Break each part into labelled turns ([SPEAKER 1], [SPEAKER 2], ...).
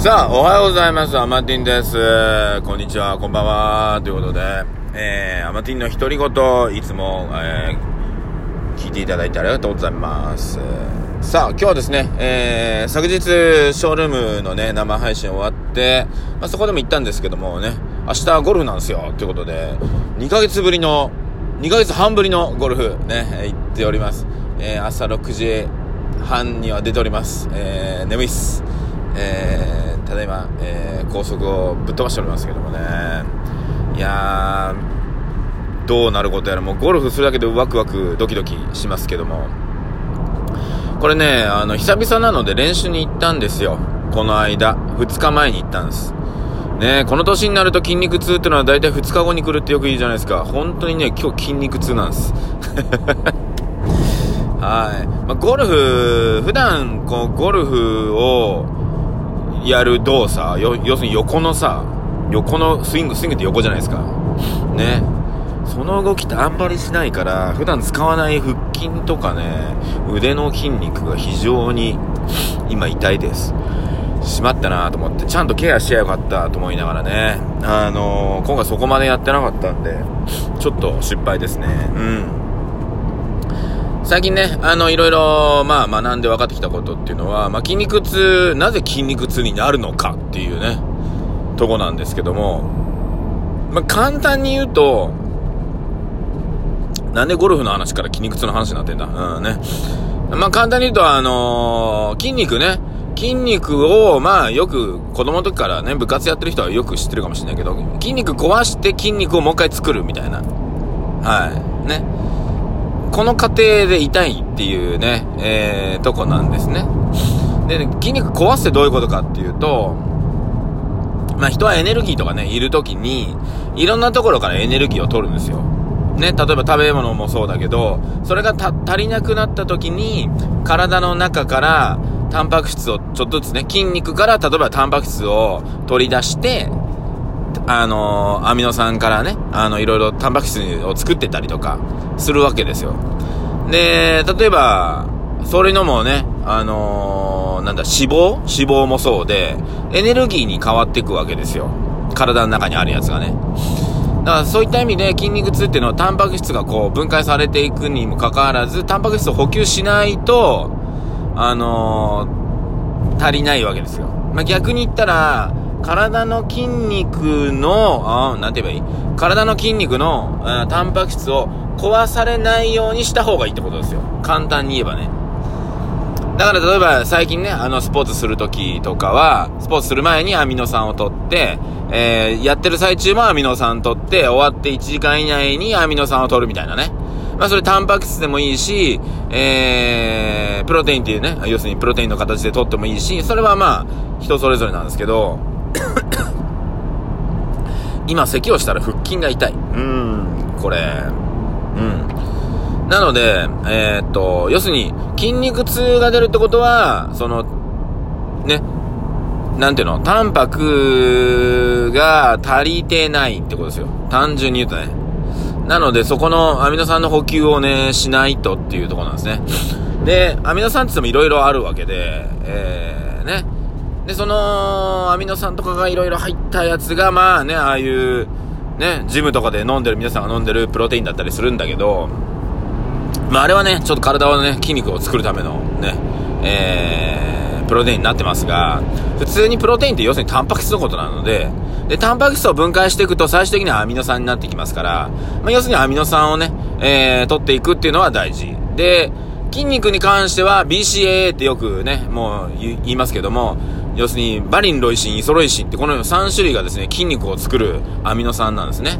[SPEAKER 1] さあ、おはようございます。アマティンです。こんにちは、こんばんは。ということで、えー、アマティンの独り言、いつも、えー、聞いていただいてありがとうございます。さあ、今日はですね、えー、昨日、ショールームのね、生配信終わって、まあ、そこでも行ったんですけどもね、明日ゴルフなんですよ。ということで、2ヶ月ぶりの、2ヶ月半ぶりのゴルフ、ね、行っております。えー、朝6時半には出ております。えー、眠いっす。えーただいま、えー、高速をぶっ飛ばしておりますけどもね。いやーどうなることやらもうゴルフするだけでワクワクドキドキしますけども。これねあの久々なので練習に行ったんですよ。この間2日前に行ったんです。ねこの年になると筋肉痛っていうのは大体2日後に来るってよく言うじゃないですか。本当にね今日筋肉痛なんです。はい、まあ、ゴルフ普段こうゴルフをやる動作、要するに横のさ、横のスイング、スイングって横じゃないですか。ね。その動きってあんまりしないから、普段使わない腹筋とかね、腕の筋肉が非常に今痛いです。しまったなと思って、ちゃんとケアしてよかったと思いながらね、あのー、今回そこまでやってなかったんで、ちょっと失敗ですね。うん。最近ね、あの、いろいろ、まあ、学んで分かってきたことっていうのは、まあ、筋肉痛、なぜ筋肉痛になるのかっていうね、とこなんですけども、まあ、簡単に言うと、なんでゴルフの話から筋肉痛の話になってんだ？うんね。まあ、簡単に言うと、あのー、筋肉ね、筋肉を、まあ、よく、子供の時からね、部活やってる人はよく知ってるかもしれないけど、筋肉壊して筋肉をもう一回作るみたいな。はい。ね。この過程で痛いっていうね、えー、とこなんですね。で、筋肉壊すってどういうことかっていうと、まあ人はエネルギーとかね、いる時に、いろんなところからエネルギーを取るんですよ。ね、例えば食べ物もそうだけど、それが足りなくなった時に、体の中から、タンパク質をちょっとずつね、筋肉から例えばタンパク質を取り出して、あの、アミノ酸からね、あの、いろいろタンパク質を作ってたりとか、するわけですよ。で、例えば、それのもね、あのー、なんだ、脂肪？脂肪もそうで、エネルギーに変わっていくわけですよ。体の中にあるやつがね。だからそういった意味で筋肉痛っていうのはタンパク質がこう分解されていくにもかかわらず、タンパク質を補給しないと、あのー、足りないわけですよ。まあ、逆に言ったら、体の筋肉の、あなんて言えばいい？体の筋肉の、うん、タンパク質を壊されないようにした方がいいってことですよ。簡単に言えばね。だから例えば最近ね、あのスポーツするときとかは、スポーツする前にアミノ酸を取って、えー、やってる最中もアミノ酸取って、終わって1時間以内にアミノ酸を取るみたいなね。まあそれタンパク質でもいいし、えー、プロテインっていうね、要するにプロテインの形で取ってもいいし、それはまあ人それぞれなんですけど、今咳をしたら腹筋が痛い。うん、これ、うん。なので、えー、っと、要するに、筋肉痛が出るってことは、その、ね、なんていうの、タンパクが足りてないってことですよ。単純に言うとね。なので、そこのアミノ酸の補給をね、しないとっていうところなんですね。で、アミノ酸って言っても色々あるわけで、えー、ね。で、その、アミノ酸とかが色々入ったやつが、まあね、ああいう、ね、ジムとかで飲んでる、皆さんが飲んでるプロテインだったりするんだけど、まあ、あれはね、ちょっと体をね、筋肉を作るためのね、えー、プロテインになってますが、普通にプロテインって要するにタンパク質のことなので、で、タンパク質を分解していくと最終的にはアミノ酸になってきますから、まあ、要するにアミノ酸をね、えー、取っていくっていうのは大事。で、筋肉に関しては BCAA ってよくね、もう言いますけども、要するにバリン、ロイシン、イソロイシンってこの3種類がですね、筋肉を作るアミノ酸なんですね。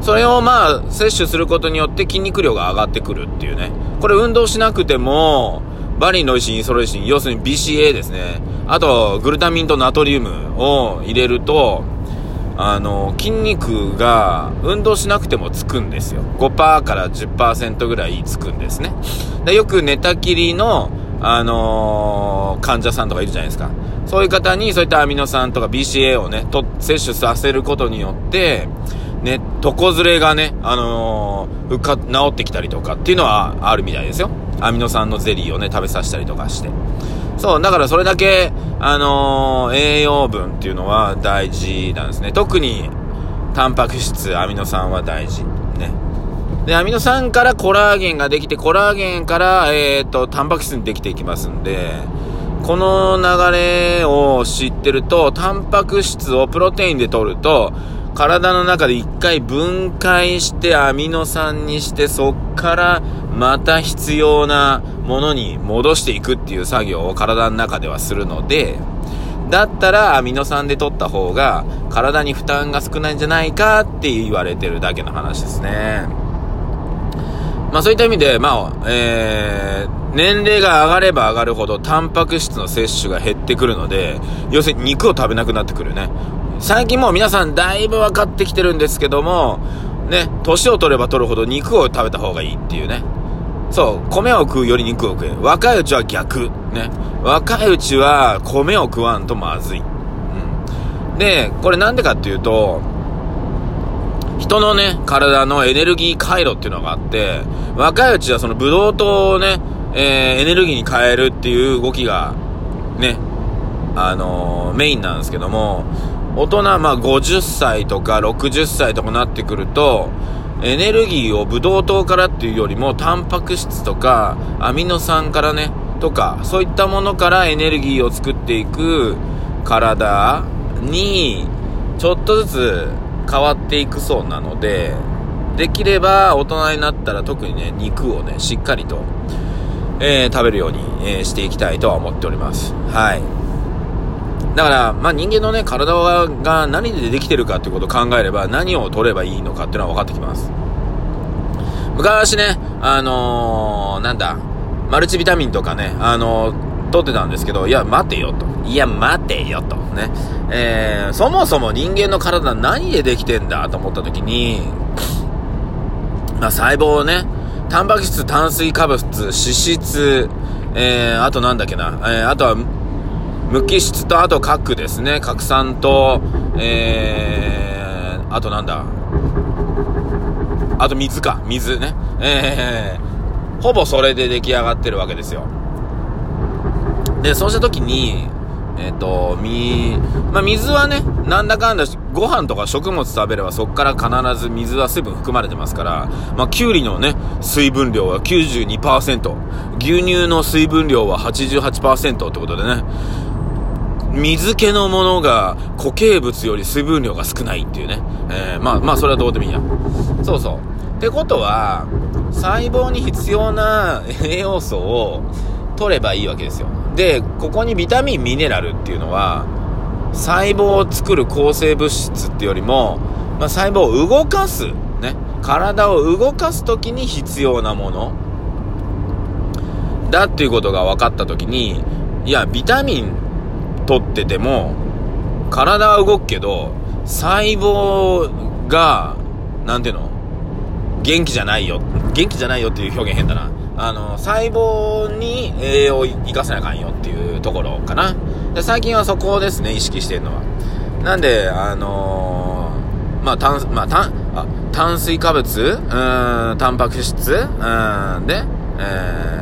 [SPEAKER 1] それをまあ、摂取することによって筋肉量が上がってくるっていうね。これ運動しなくても、バリン、ロイシン、イソロイシン、要するに BCA ですね。あと、グルタミンとナトリウムを入れると、あの、筋肉が運動しなくてもつくんですよ。5%から10%ぐらいつくんですね。でよく寝たきりの、あのー、患者さんとかいるじゃないですか。そういう方にそういったアミノ酸とか BCA をね、と、摂取させることによって、ね、床ずれがね、あのー、か、治ってきたりとかっていうのはあるみたいですよ。アミノ酸のゼリーをね、食べさせたりとかして。そう、だからそれだけ、あのー、栄養分っていうのは大事なんですね。特に、タンパク質、アミノ酸は大事。で、アミノ酸からコラーゲンができて、コラーゲンから、えっ、ー、と、タンパク質にできていきますんで、この流れを知ってると、タンパク質をプロテインで取ると、体の中で一回分解してアミノ酸にして、そっからまた必要なものに戻していくっていう作業を体の中ではするので、だったらアミノ酸で取った方が体に負担が少ないんじゃないかって言われてるだけの話ですね。まあそういった意味で、まあ、えー、年齢が上がれば上がるほどタンパク質の摂取が減ってくるので、要するに肉を食べなくなってくるね。最近もう皆さんだいぶ分かってきてるんですけども、ね、年を取れば取るほど肉を食べた方がいいっていうね。そう、米を食うより肉を食え。若いうちは逆。ね。若いうちは米を食わんとまずい。うん。で、これなんでかっていうと、人のね、体のエネルギー回路っていうのがあって、若いうちはそのブドウ糖をね、えー、エネルギーに変えるっていう動きが、ね、あのー、メインなんですけども、大人、まあ50歳とか60歳とかなってくると、エネルギーをブドウ糖からっていうよりも、タンパク質とか、アミノ酸からね、とか、そういったものからエネルギーを作っていく体に、ちょっとずつ変わっていくそうなので、できれば大人になったら特にね、肉をね、しっかりと、えー、食べるように、えー、していきたいとは思っております。はい。だから、まあ、人間のね、体が何でできてるかってことを考えれば、何を取ればいいのかっていうのは分かってきます。昔ね、あのー、なんだ、マルチビタミンとかね、あのー、取ってたんですけど、いや、待てよと。いや、待てよと。ね。えー、そもそも人間の体何でできてんだと思った時に、まあ、細胞ね、タンパク質、炭水化物、脂質、えー、あとなんだっけな、えー、あとは、無機質と、あと核ですね。核酸と、えー、あとなんだ。あと水か。水ね。えー、ほぼそれで出来上がってるわけですよ。で、そうした時に、えっ、ー、と、み、まあ、水はね、なんだかんだご飯とか食物食べればそこから必ず水は水分含まれてますから、まあ、きゅうりのね、水分量は92%、牛乳の水分量は88%ってことでね、水気のものが固形物より水分量が少ないっていうね。えー、まあまあそれはどうでもいいや。そうそう。ってことは、細胞に必要な栄養素を取ればいいわけですよ。で、ここにビタミン、ミネラルっていうのは、細胞を作る抗生物質っていうよりも、まあ、細胞を動かす、ね、体を動かす時に必要なものだっていうことが分かった時に、いや、ビタミン取ってても、体は動くけど、細胞が、なんていうの？元気じゃないよ。元気じゃないよっていう表現変だな。あの、細胞に栄養を生かせなあかんよっていうところかな。で最近はそこですね、意識してるのは。なんで、あのー、まあ、炭、まあ、炭、あ、炭水化物？うん、タンパク質？うん、で、えー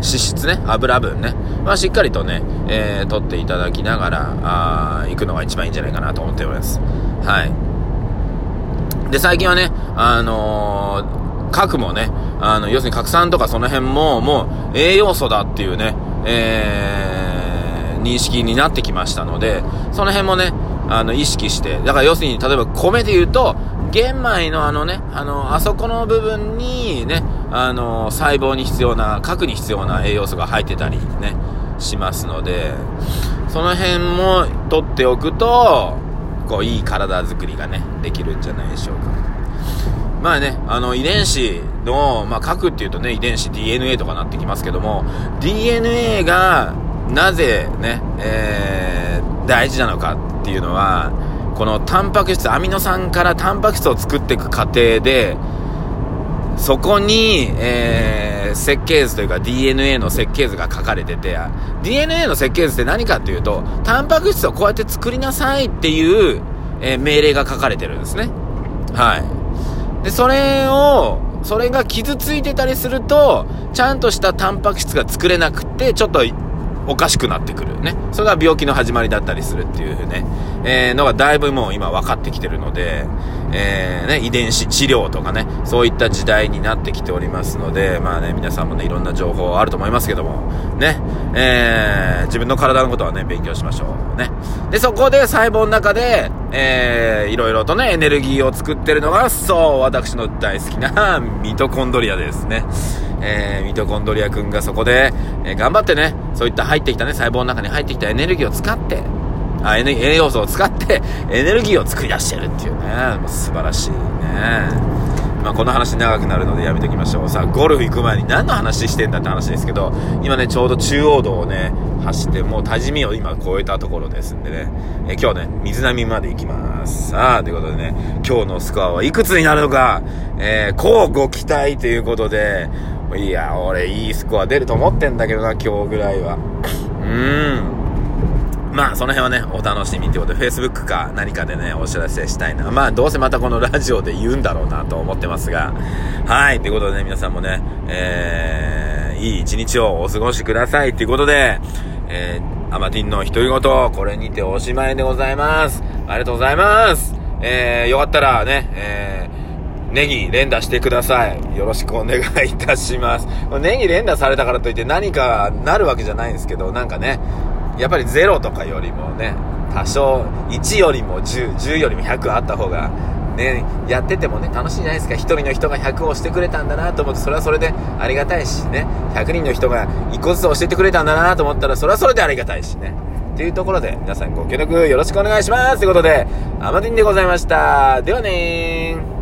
[SPEAKER 1] 脂質ね、油分ね、まあ、しっかりとね、えー、取っていただきながら、あ行くのが一番いいんじゃないかなと思っております。はい。で、最近はね、あのー、核もね、あの、要するに核酸とかその辺も、もう栄養素だっていうね、えー、認識になってきましたので、その辺もね、あの、意識して、だから要するに、例えば米で言うと、玄米のあのね、あの、あそこの部分にね、あの、細胞に必要な、核に必要な栄養素が入ってたりね、しますので、その辺も取っておくと、こう、いい体づくりがね、できるんじゃないでしょうか。まあね、あの、遺伝子の、まあ、核っていうとね、遺伝子 DNA とかなってきますけども、DNA が、なぜね、えー、大事なのかっていうのは、このタンパク質、アミノ酸からタンパク質を作っていく過程で、そこに、えー、設計図というか DNA の設計図が書かれてて、DNA の設計図って何かっていうと、タンパク質をこうやって作りなさいっていう、えー、命令が書かれてるんですね。はい。で、それを、それが傷ついてたりすると、ちゃんとしたタンパク質が作れなくて、ちょっとおかしくなってくる。ね。それが病気の始まりだったりするっていうね、えー、のがだいぶもう今分かってきてるので、えー、ね、遺伝子治療とかね、そういった時代になってきておりますので、まあね、皆さんもね、いろんな情報あると思いますけども、ね、えー、自分の体のことはね、勉強しましょう。ね。で、そこで細胞の中で、えー、いろいろとね、エネルギーを作ってるのが、そう、私の大好きな ミトコンドリアですね。えー、ミトコンドリア君がそこで、えー、頑張ってね、そういった入ってきたね、細胞の中に入ってきたエネルギーを使って、あ栄養素を使ってエネルギーを作り出してるっていうね、もう素晴らしいね。まあ、この話長くなるのでやめておきましょう。さあ、ゴルフ行く前に何の話してんだって話ですけど、今ね、ちょうど中央道をね、走って、もう多治見を今越えたところですんでね、え今日ね、水波まで行きます。さあ、ということでね、今日のスコアはいくつになるのか、えー、こうご期待ということで、いや、俺いいスコア出ると思ってんだけどな、今日ぐらいは。うーん。まあ、その辺はね、お楽しみということで、Facebook か何かでね、お知らせしたいな。まあ、どうせまたこのラジオで言うんだろうなと思ってますが。はい、ということでね、皆さんもね、えー、いい一日をお過ごしくださいということで、えー、アマティンの独り言、これにておしまいでございます。ありがとうございます。えー、よかったらね、えー、ネギ連打してください。よろしくお願いいたします。ネギ連打されたからといって何かなるわけじゃないんですけど、なんかね、やっぱり0とかよりもね、多少1よりも10、10よりも100あった方が、ね、やっててもね、楽しいじゃないですか。1人の人が100をしてくれたんだなと思って、それはそれでありがたいしね。100人の人が1個ずつ教えてくれたんだなと思ったら、それはそれでありがたいしね。というところで、皆さんご協力よろしくお願いしますということで、アマディンでございました。ではねー。